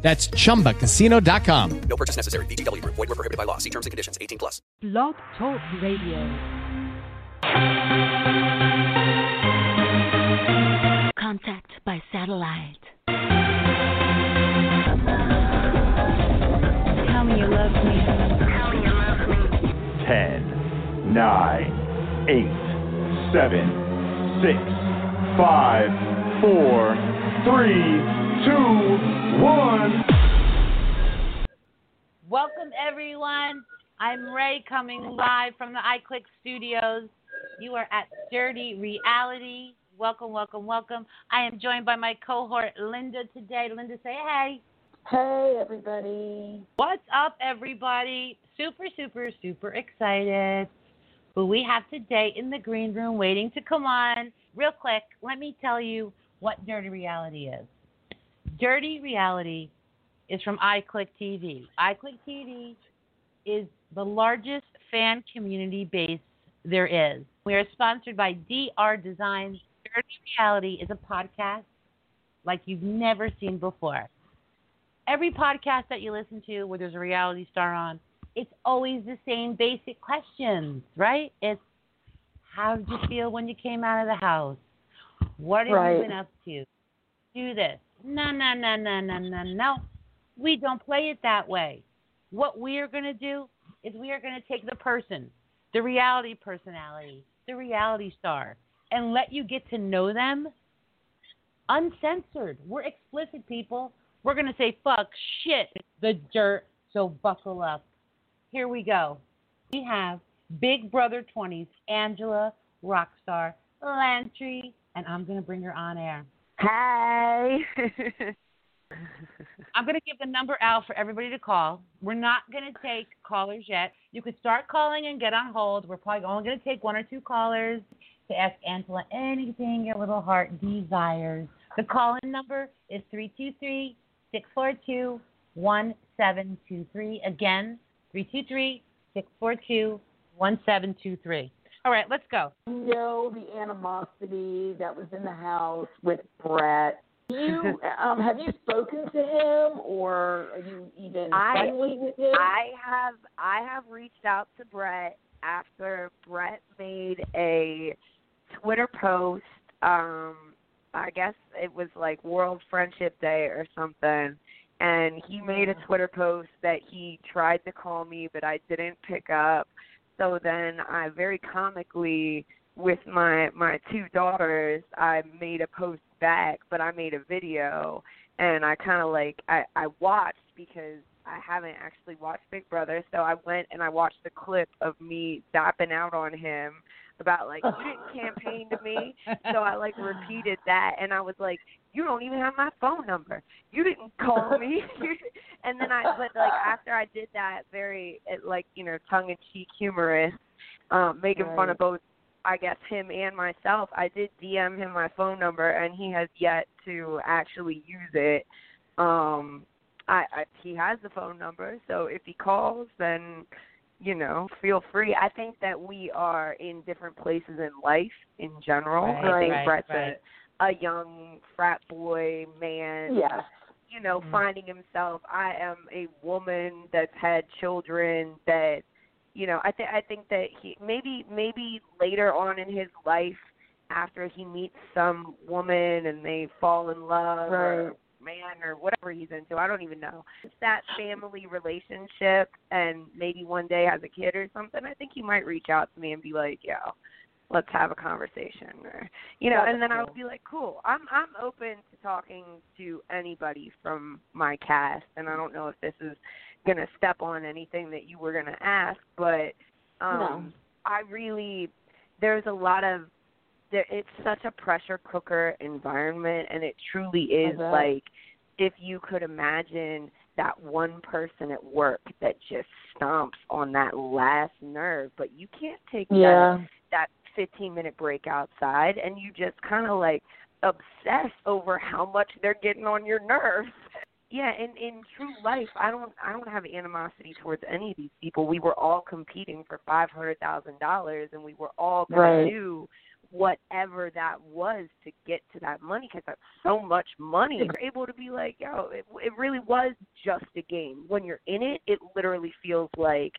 That's chumbacasino.com. No purchase necessary. VGW Group. Void were prohibited by law. See terms and conditions. 18 plus. Blog Talk Radio. Contact by satellite. Tell me you love me. 10, 9, 8, 7, 6, 5, 4, 3, 2, 1. Welcome, everyone. I'm Ray coming live from the iClick studios. You are at Dirty Reality. Welcome, welcome, welcome. I am joined by my cohort, Linda, today. Linda, say hey. Hey, everybody. What's up, everybody? Super, super, super excited. Who we have today in the green room waiting to come on. Real quick, let me tell you what Dirty Reality is. Dirty Reality is from iClick TV. iClick TV is the largest fan community base there is. We are sponsored by DR Designs. Dirty Reality is a podcast like you've never seen before. Every podcast that you listen to where there's a reality star on, it's always the same basic questions, right? It's how did you feel when you came out of the house? What have Right. you been up to? Do this. No, no, no, no, no, no, no. We don't play it that way. What we are going to do is we are going to take the person, the reality personality, the reality star, and let you get to know them uncensored. We're explicit people. We're going to say fuck, shit, the dirt, so buckle up. Here we go. We have Big Brother 20s, Angela, Rockstar, Lantry, and I'm going to bring her on air. Hey. I'm going to give the number out for everybody to call. We're not going to take callers yet. You could start calling and get on hold. We're probably only going to take one or two callers to ask Angela anything your little heart desires. The call in number is 323 642 1723. Again, 323 642 1723. All right, let's go. You know the animosity that was in the house with Brett. You um, have you spoken to him, or are you even I- friendly with him? I have I have reached out to Brett after Brett made a Twitter post. Um, I guess it was like World Friendship Day or something, and he made a Twitter post that he tried to call me, but I didn't pick up. So then I very comically with my my two daughters, I made a post back, but I made a video and I kind of like I I watched because I haven't actually watched Big Brother, so I went and I watched the clip of me zapping out on him about like you didn't campaign to me, so I like repeated that and I was like, you don't even have my phone number, you didn't call me, and then I but like after I did that, very like you know tongue in cheek humorous, um, making fun of both I guess him and myself. I did DM him my phone number, and he has yet to actually use it. Um, I, I he has the phone number, so if he calls, then you know, feel free. I think that we are in different places in life in general. Right, I think right, Brett's right. A young frat boy man yes. you know, Mhm. finding himself. I am a woman that's had children that, you know, I think I think that he maybe maybe later on in his life, after he meets some woman and they fall in love or Right. man or whatever he's into, I don't even know. It's that family relationship, and maybe one day has a kid or something. I think he might reach out to me and be like, "Yo, let's have a conversation," or you know, and then I cool. would be like, "Cool, I'm I'm open to talking to anybody from my cast," and I don't know if this is gonna step on anything that you were gonna ask, but um No. I really there's a lot of there it's such a pressure cooker environment and it truly is like if you could imagine that one person at work that just stomps on that last nerve, but you can't take Yeah. that 15 minute break outside and you just kind of like obsess over how much they're getting on your nerves. Yeah, in in true life, I don't I don't have animosity towards any of these people. We were all competing for five hundred thousand dollars, and we were all going Right. to do whatever that was to get to that money because that's so much money. You're able to be like, yo, it, it really was just a game. When you're in it, it literally feels like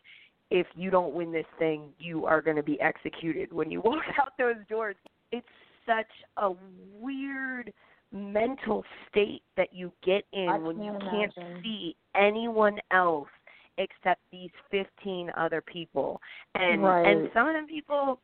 if you don't win this thing, you are going to be executed when you walk out those doors. It's such a weird mental state that you get in I when you can't see anyone else except these 15 other people. And Right. and some of them people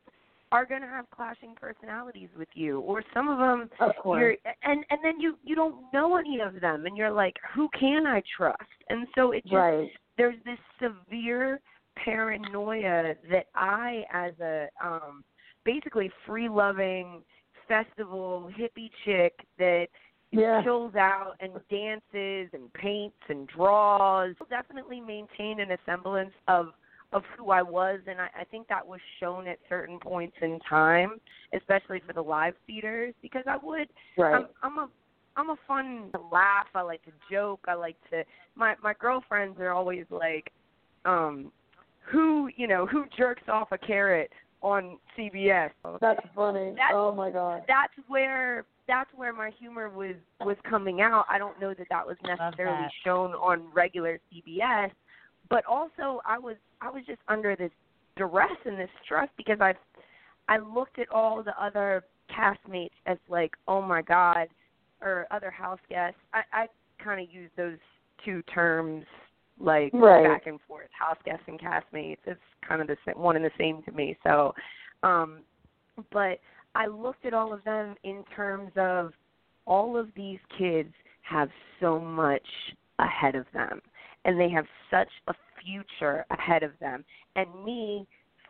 are going to have clashing personalities with you or some of them Of course. you're and and then you you don't know any of them and you're like who can I trust? And so it just right. there's this severe paranoia that I, as a um, basically free loving festival hippie chick that Yeah. chills out and dances and paints and draws, definitely maintain an semblance of of who I was, and I, I think that was shown at certain points in time, especially for the live theaters, because I would Right. I'm, I'm a I'm a fun to laugh. I like to joke. I like to my my girlfriends are always like, um, who you know who jerks off a carrot on CBS. That's funny. That- oh my god. That's where that's where my humor was was coming out. I don't know that that was necessarily that. shown on regular CBS, but also I was I was just under this duress and this stress because I I looked at all the other castmates as like, oh my god, or other house guests. I I kind of use those two terms like Right. back and forth, house guests and castmates. It's kind of the same, one and the same to me. So, um, but I looked at all of them in terms of all of these kids have so much ahead of them and they have such a future ahead of them and me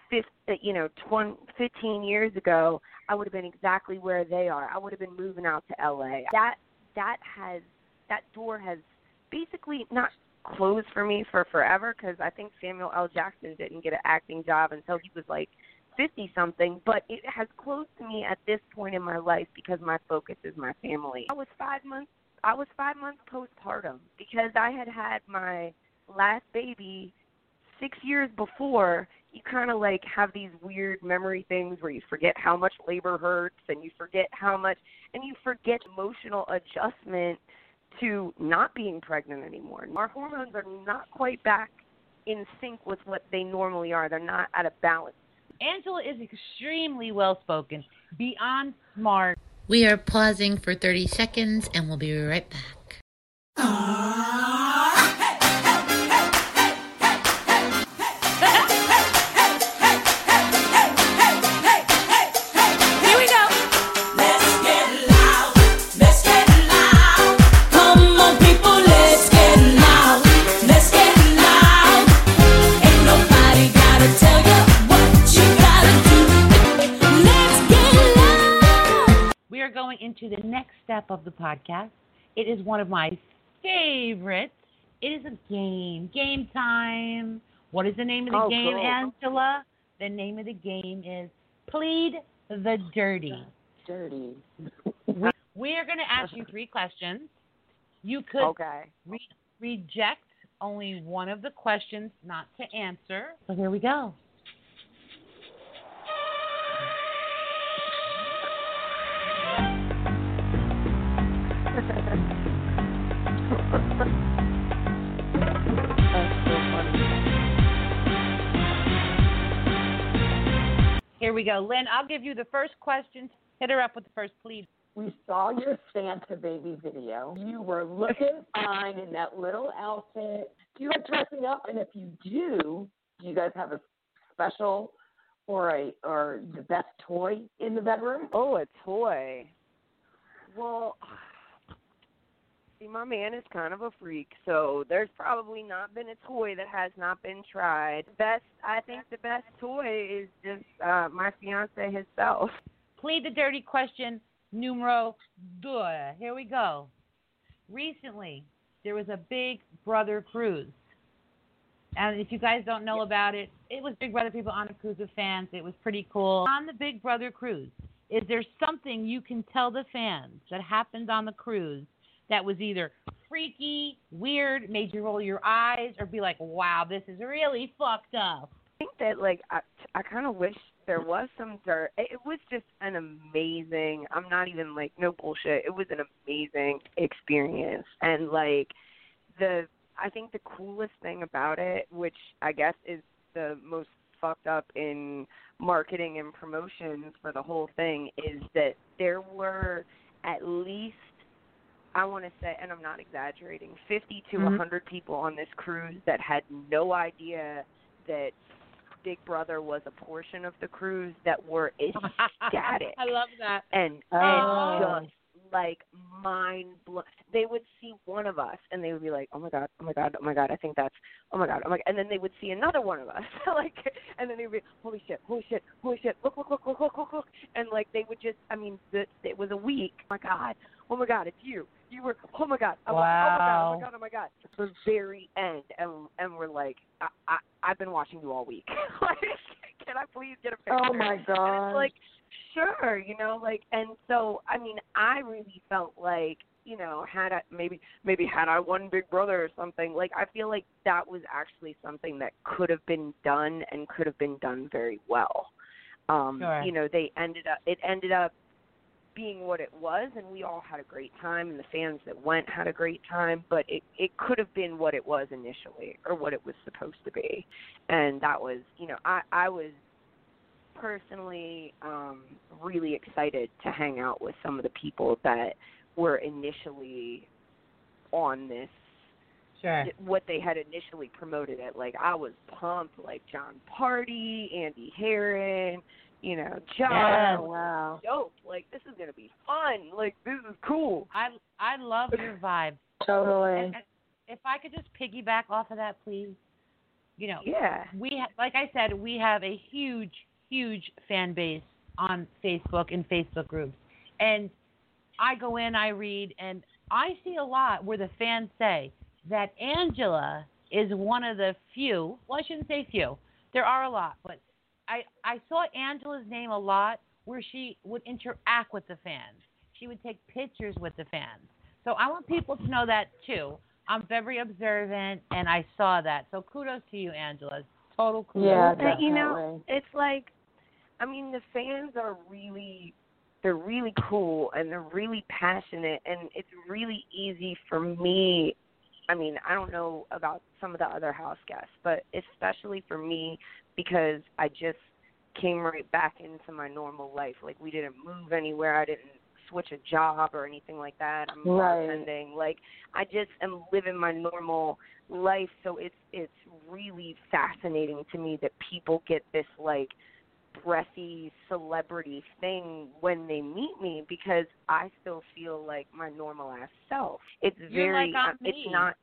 fif- uh, you know 20, 15 years ago I would have been exactly where they are I would have been moving out to LA that that has that door has basically not closed for me for forever because I think Samuel L. Jackson didn't get an acting job until he was like 50 something, but it has closed to me at this point in my life because my focus is my family. I was 5 months I was 5 months postpartum because I had had my last baby 6 years before. You kind of like have these weird memory things where you forget how much labor hurts and you forget how much and you forget emotional adjustment to not being pregnant anymore. Our hormones are not quite back in sync with what they normally are. They're not at a balance. Angela is extremely well spoken, beyond smart. We are pausing for 30 seconds and we'll be right back. Are going into the next step of the podcast. It is one of my favorites. It is a game. Game time. What is the name of the Oh, game, cool. Angela? The name of the game is Plead the Dirty. Dirty. We are going to ask you three questions. You could Okay. re- reject only one of the questions not to answer. So here we go. We go. Lynn, I'll give you the first question. Hit her up with the first plead. We saw your Santa baby video. You were looking fine in that little outfit. Do you like dressing up? And if you do, do you guys have a special or a or the best toy in the bedroom? Oh, a toy. Well, see, my man is kind of a freak, so there's probably not been a toy that has not been tried. Best, I think the best toy is just uh my fiance himself. Plead the dirty question numero deux. Here we go. Recently, there was a Big Brother cruise. And if you guys don't know about it, it was Big Brother people on a cruise with fans. It was pretty cool. On the Big Brother cruise, is there something you can tell the fans that happened on the cruise that was either freaky, weird, made you roll your eyes, or be like, wow, this is really fucked up? I think that like I, I kind of wish there was some dirt. It, was just an amazing. I'm not even like no bullshit. It was an amazing experience, and like the I think the coolest thing about it, which I guess is the most fucked up in marketing and promotions for the whole thing, is that there were at least I want to say, and I'm not exaggerating, 50 to Mhm. 100 people on this cruise that had no idea that Big Brother was a portion of the cruise that were ecstatic I love that. and Oh. and just like mind blow. They would see one of us and they would be like, "Oh my god, oh my god, oh my god, I think that's, oh my god, oh my," and then they would see another one of us, like, and then they would be, "Holy shit, holy shit, holy shit, look, look, look, look, look, look, look," and like they would just, I mean, the, it was a week. Oh my god, oh my god, it's you. You were, oh my god, oh, my- oh my god, oh my god, oh my god. The very end, and and we're like, I, I I've been watching you all week. like, can I please get a picture? Oh my And god. it's like, sure, you know, like, and so I mean, I really felt like, you know, had I maybe maybe had I won Big Brother or something, like I feel like that was actually something that could have been done and could have been done very well. Um, Sure. You know, they ended up it ended up being what it was and we all had a great time and the fans that went had a great time but it it could have been what it was initially or what it was supposed to be and that was you know i i was personally um really excited to hang out with some of the people that were initially on this Sure. what they had initially promoted it like i was pumped like Jon Pardy andy Herren, you know john Yes. wow. dope. Like this is gonna be fun. Like this is cool. I I love your vibe. Totally. And, and if I could just piggyback off of that, please. You know, Yeah. we ha- like I said, we have a huge, huge fan base on Facebook and Facebook groups, and I go in, I read, and I see a lot where the fans say that Angela is one of the few. Well, I shouldn't say few. There are a lot, but I I saw Angela's name a lot where she would interact with the fans. She would take pictures with the fans. So I want people to know that too. I'm very observant, and I saw that. So kudos to you, Angela. Total kudos. Yeah, But, you know, it's like, I mean, the fans are really, they're really cool and they're really passionate, and it's really easy for me. I mean, I don't know about some of the other house guests, but especially for me because I just came right back into my normal life. Like we didn't move anywhere. I didn't switch a job or anything like that. I'm Right. bartending. Like I just am living my normal life. So it's it's really fascinating to me that people get this like breathy celebrity thing when they meet me because I still feel like my normal ass self. It's You're very like on uh, it's me. not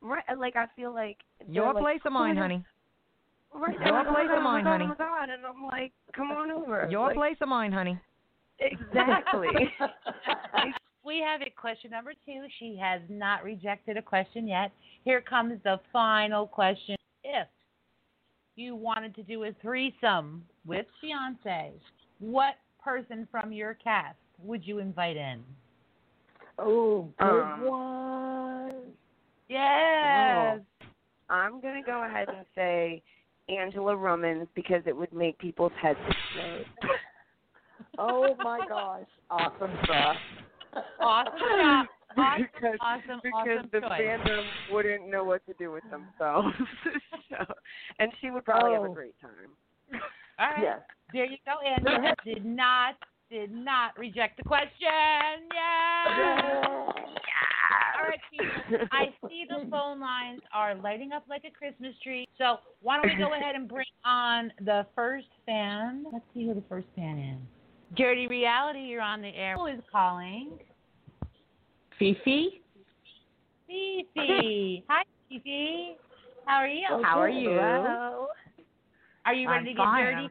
right like I feel like Your like, place of "Oh, mine, honey? Right. Your oh place of oh mine, honey? Oh my God, and I'm like, come on over. Your Like, place of mine, honey? Exactly. We have it. Question number two. She has not rejected a question yet. Here comes the final question. If you wanted to do a threesome with fiance, what person from your cast would you invite in? Oh, good Um, one. Yes. I'm gonna go ahead and say Angela Rummans because it would make people's heads explode. Oh my gosh. Awesome stuff. Awesome job. Awesome, because awesome, because awesome the choice. fandom wouldn't know what to do with themselves. so, and she would probably have Oh. a great time. All right. Yes. There you go, Angela. did not did not reject the question. Yeah. All right, people. I see the phone lines are lighting up like a Christmas tree. So why don't we go ahead and bring on the first fan? Let's see who the first fan is. Dirty Reality, you're on the air. Who is calling? Fifi? Fifi. Hi, Fifi. How are you? How are you? Hello. Are you ready I'm to get fine.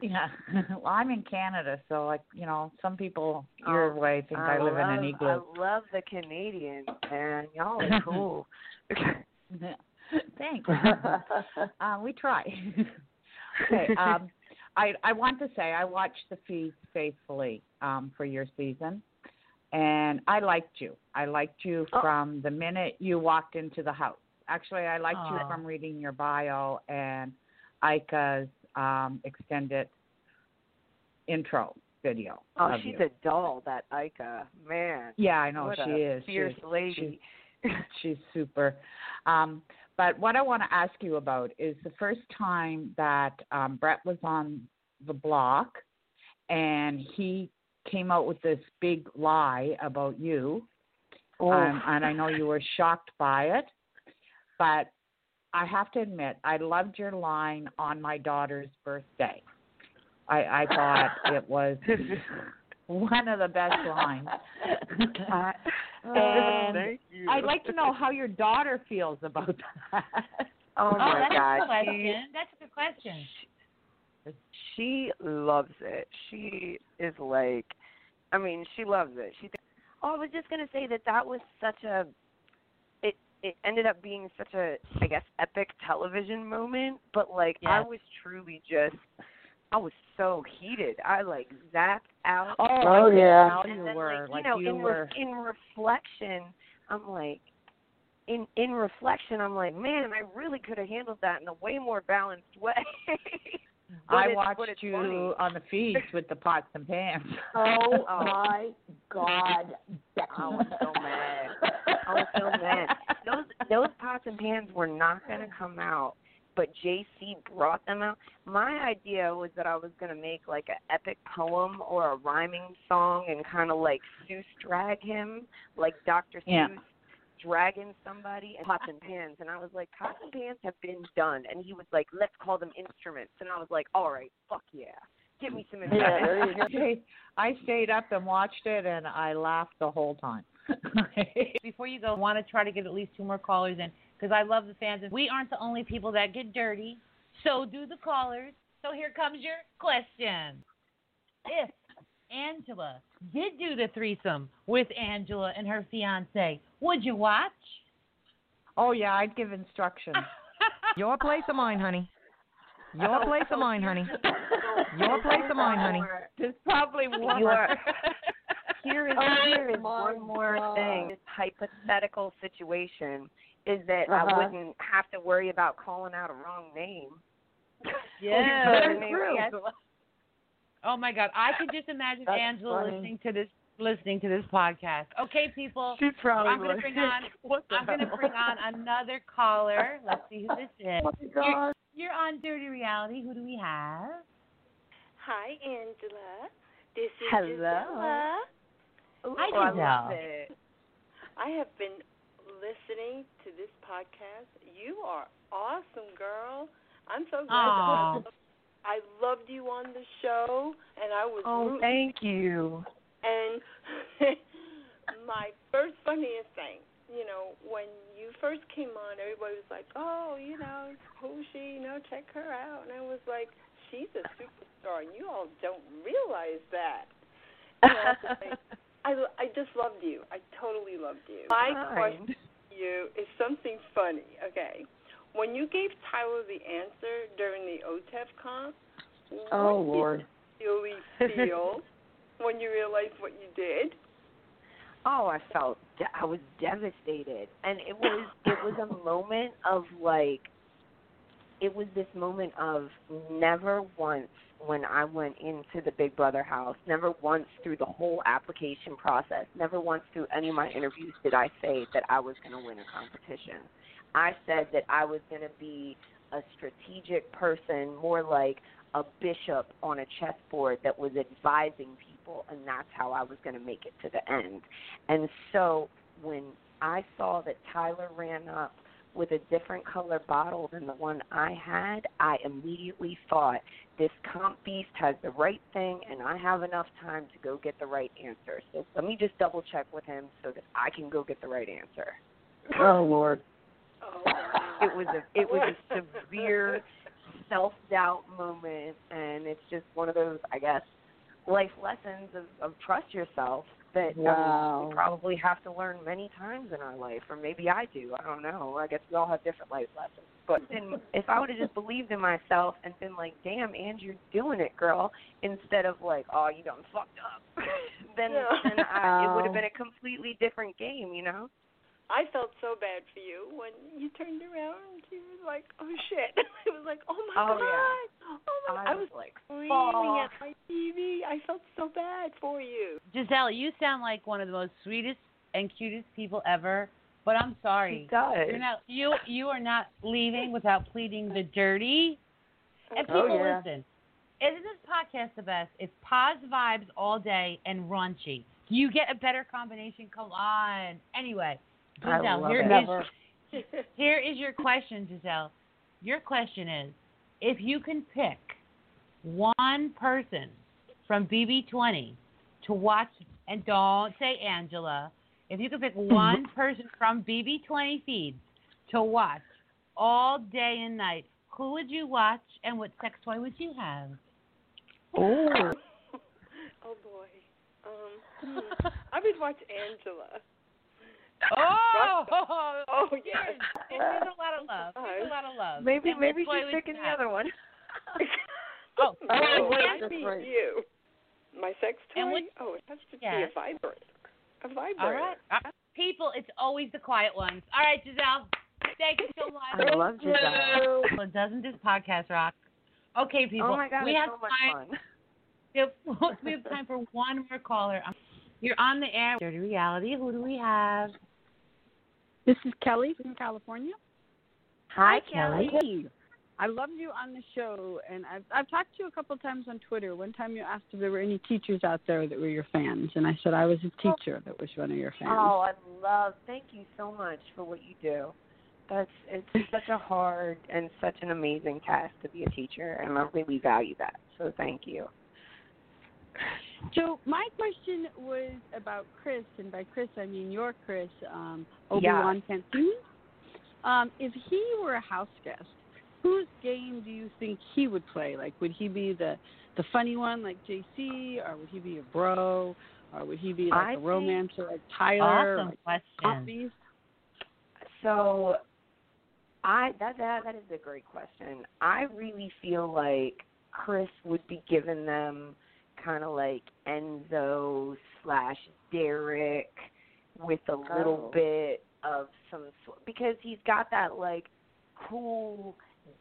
dirty? Well, I'm in Canada, so like you know, some people your Oh, way think I, live love, in an igloo. I love the Canadians, man. Y'all are cool. Thanks. uh, we try. okay. Um, I I want to say I watched the feed faithfully um, for your season, and I liked you. I liked you Oh. from the minute you walked into the house. Actually, I liked you from reading your bio and Ika's um, extended intro video. Oh, she's you. a doll, that Ika. Man. Yeah, I know what she a is. Fierce she's, lady. She's, she's super. Um, but what I want to ask you about is the first time that um, Brett was on the block and he came out with this big lie about you. Oh. Um, and I know you were shocked by it. But I have to admit, I loved your line on my daughter's birthday. I, I thought it was one of the best lines. Uh, and Thank you. I'd like to know how your daughter feels about that. Oh Oh, my that's God. a good She, question. That's a good question. she loves it. She is like, I mean, she loves it. She. Th- oh, I was just gonna say that that was such a. It it ended up being such a, I guess, epic television moment. But like, I was truly just. I was so heated. I like zapped out. Oh, Oh, yeah. tell and you then, were like, like you know, you in were. Re- in reflection, I'm like, in in reflection, I'm like, man, I really could have handled that in a way more balanced way. But I watched you funny. on the feeds with the pots and pans. Oh my God, Becky. I was so mad. I was so mad. Those those pots and pans were not going to come out, but JC brought them out. My idea was that I was going to make like an epic poem or a rhyming song and kind of like Seuss drag him, like Dr. Yeah. Dragging somebody and pots and pans. And I was like, pots and pans have been done. And he was like, let's call them instruments. And I was like, all right, fuck yeah. Give me some Yeah, instruments. there you go. Okay, I stayed up and watched it, and I laughed the whole time. Before you go, I want to try to get at least two more callers in because I love the fans. And we aren't the only people that get dirty. So do the callers. So here comes your question. If Angela did do the threesome with Angela and her fiance, would you watch? oh yeah, I'd give instructions. Your place or mine, honey. Your place or mine, honey. Your place or mine, honey. There's probably one. You are- Here is Oh, here is one more God. thing. This hypothetical situation is that I Uh-huh. wouldn't have to worry about calling out a wrong name. Yeah. Her name true. Is Angela. Oh my God, I could just imagine That's Angela funny. listening to this listening to this podcast. Okay, people, She's probably I'm gonna bring on I'm gonna bring on another caller. Let's see who this is. Oh my God. You're on Dirty Reality. Who do we have? Hi, Angela. This is Hello. Gisela. Ooh, Hi, I love Giselle. it. I have been listening to this podcast. You are awesome, girl. I'm so glad. I loved you on the show, and I was Oh, rooting. thank you. And my first funniest thing, you know, when you first came on, everybody was like, "Oh, you know, who's she? You know, check her out." And I was like, "She's a superstar, and you all don't realize that." You know, like, I I just loved you. I totally loved you. My Fine. question to you is something funny. Okay, when you gave Tyler the answer during the OTEV comp, Oh what Lord. did you really feel when you realized what you did? Oh, I felt de- I was devastated, and it was it was a moment of like, it was this moment of never once when I went into the Big Brother house, never once through the whole application process, never once through any of my interviews did I say that I was going to win a competition. I said that I was going to be a strategic person, more like a bishop on a chessboard that was advising people, and that's how I was going to make it to the end. And so when I saw that Tyler ran up with a different color bottle than the one I had, I immediately thought this comp beast has the right thing, and I have enough time to go get the right answer. So let me just double check with him so that I can go get the right answer. Oh Lord. Oh, It was a it was a severe self doubt moment, and it's just one of those, I guess, life lessons of, of trust yourself that um, Wow. we probably have to learn many times in our life, or maybe I do. I don't know. I guess we all have different life lessons. But then, if I would have just believed in myself and been like, "Damn, and you're doing it, girl," instead of like, "Oh, you done fucked up," then Yeah. then I, it would have been a completely different game, you know. I felt so bad for you when you turned around and you was like, "Oh shit!" it was like, "Oh my Oh, god!" yeah. Oh my! I I was was like, screaming at my TV. I felt so bad for you. Giselle, you sound like one of the most sweetest and cutest people ever. But I'm sorry. She does. You're not you you are not leaving without pleading the dirty. And Oh, people yeah. listen. Isn't this podcast the best? It's pause vibes all day and raunchy. You get a better combination. Come on. Anyway, I Giselle, love here it. is Never. here is your question, Giselle. Your question is if you can pick one person from BB20 to watch, and don't say Angela, if you could pick one person from BB20 feeds to watch all day and night, who would you watch and what sex toy would you have? Oh. oh boy. Um, hmm. I would watch Angela. Oh, Oh yes. yes. And there's a lot of love. There's a lot of love. Maybe And maybe she's picking the other one. Oh, Oh, Oh, wait, I'd be right. you. My sex toy? And what- oh, it has to Yes. be a vibrator. A vibrator. All right. All right. People, it's always the quiet ones. All right, Giselle. Thank you so much. I love Giselle. Well, doesn't this podcast rock? Okay, people. Oh my god, we it's have so much time. fun. We have, we have time for one more caller. Um, You're on the air. Dirty reality. Who do we have? This is Kelly from California. Hi, Kelly. Hey, I loved you on the show, and I've I've talked to you a couple of times on Twitter. One time you asked if there were any teachers out there that were your fans, and I said I was a oh. teacher that was one of your fans. Oh, I love. Thank you so much for what you do. That's it's such a hard and such an amazing task to be a teacher, and I really value that. So thank you. So my question was about Chris, and by Chris I mean your Chris, um, Obi Wan Kenobi. Um, if he were a house guest, whose game do you think he would play? Like, would he be the the funny one like JC, or would he be a bro, or would he be like I a romancer like Tyler? Awesome like question. So, I that that that is a great question. I really feel like Chris would be giving them kind of like Enzo slash Derek with a little Oh. bit of some sort because he's got that like cool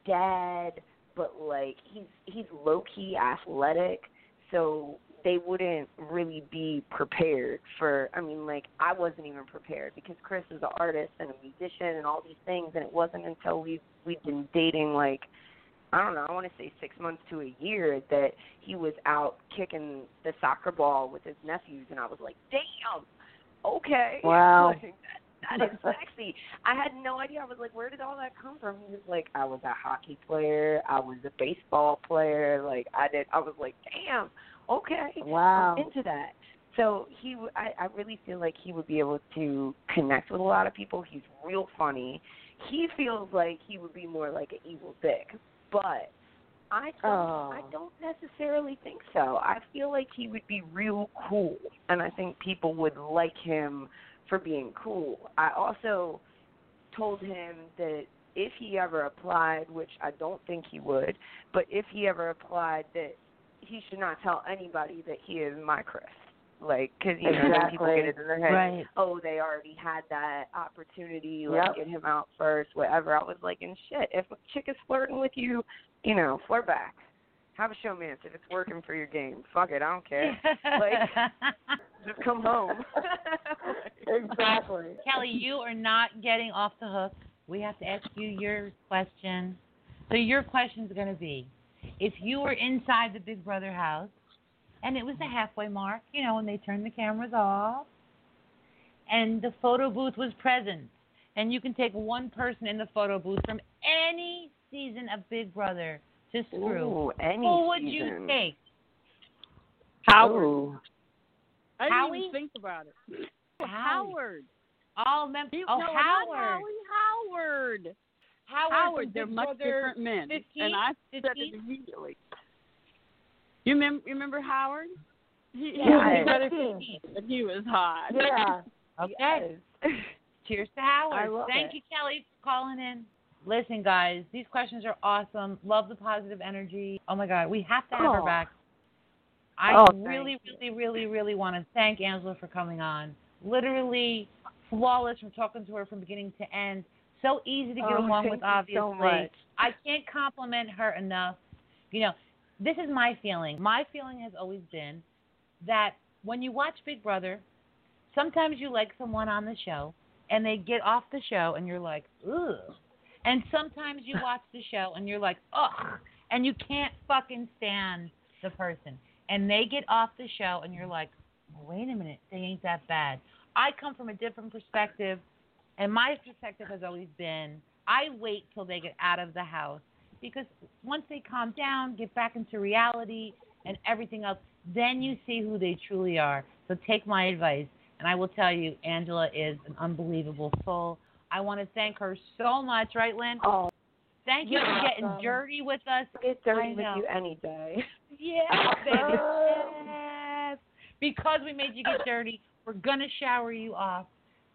dad, but like he's he's low key athletic, so they wouldn't really be prepared for I mean like I wasn't even prepared because Chris is an artist and a musician and all these things and it wasn't until we we'd been dating like I don't know, I want to say 6 months to a year that he was out kicking the soccer ball with his nephews and I was like, "Damn. Okay." Wow. Like, that is sexy. I had no idea. I was like, where did all that come from? He was like, I was a hockey player. I was a baseball player. Like, I did. I was like, damn. Okay. Wow. I'm into that. So he, I, I really feel like he would be able to connect with a lot of people. He's real funny. He feels like he would be more like an evil dick, but I don't, Oh. I don't necessarily think so. I feel like he would be real cool, and I think people would like him for being cool. I also told him that if he ever applied, which I don't think he would, but if he ever applied, that he should not tell anybody that he is my Chris. Like, because you know, then people get it in their head. Right. Oh, they already had that opportunity. Let's Yep. get him out first. Whatever. I was like, and shit. If a chick is flirting with you, you know, flirt back. Have a showmance if it's working for your game. Fuck it, I don't care. like, just come home. exactly. Kelly, you are not getting off the hook. We have to ask you your question. So your question is going to be, if you were inside the Big Brother house, and it was the halfway mark, you know, when they turned the cameras off, and the photo booth was present, and you can take one person in the photo booth from any season of Big Brother to screw. Ooh, any Who would season. you take? Howard. Ooh. I didn't Howie? even think about it. Howard. Oh, Mem- You- oh no, Howard. Not Howie. Howard. Howard, Howard, they're much different men, 15, and I said it immediately. You remember? You remember Howard? He, he Yeah, was Big Brother 15. 15, but he was hot. Yeah. Okay. Cheers to Howard. I love Thank it. you, Kelly, for calling in. Listen, guys, these questions are awesome. Love the positive energy. Oh my God, we have to have her oh. back. I Oh, thank really, really, really, really want to thank Angela for coming on. Literally flawless from talking to her from beginning to end. So easy to get Oh, along thank with, you obviously. so much. I can't compliment her enough. You know, this is my feeling. My feeling has always been that when you watch Big Brother, sometimes you like someone on the show and they get off the show and you're like, ugh. And sometimes you watch the show and you're like, ugh. And you can't fucking stand the person. And they get off the show and you're like, wait a minute, they ain't that bad. I come from a different perspective. And my perspective has always been I wait till they get out of the house because once they calm down, get back into reality and everything else, then you see who they truly are. So take my advice. And I will tell you, Angela is an unbelievable soul. I want to thank her so much, right, Lynn? Oh, Thank you for getting dirty with us. get dirty with you any day. Yeah, baby. Yes. Because we made you get dirty, we're going to shower you off.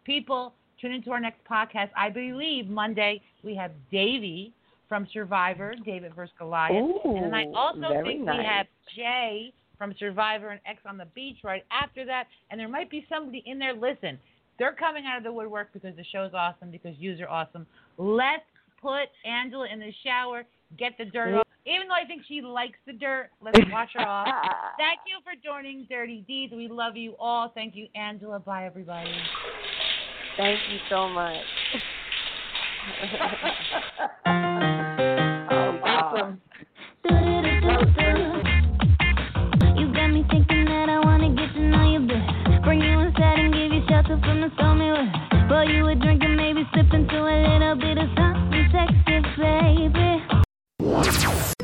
People, tune into our next podcast. I believe Monday we have Davie from Survivor, David versus Goliath. and then I also think we have Jay from Survivor and Ex on the Beach right after that. And there might be somebody in there. Listen, they're coming out of the woodwork because the show's awesome, because yous are awesome. Let's put Angela in the shower, get the dirt off. Even though I think she likes the dirt, let's wash her off. Thank you for joining Dirty Deeds. We love you all. Thank you, Angela. Bye, everybody. Thank you so much. awesome. You got me thinking that I wanna get to know you better. Bring you inside and give you shelter from the stormy weather. Pour you a drink and maybe slip into a little bit of something sexy, baby.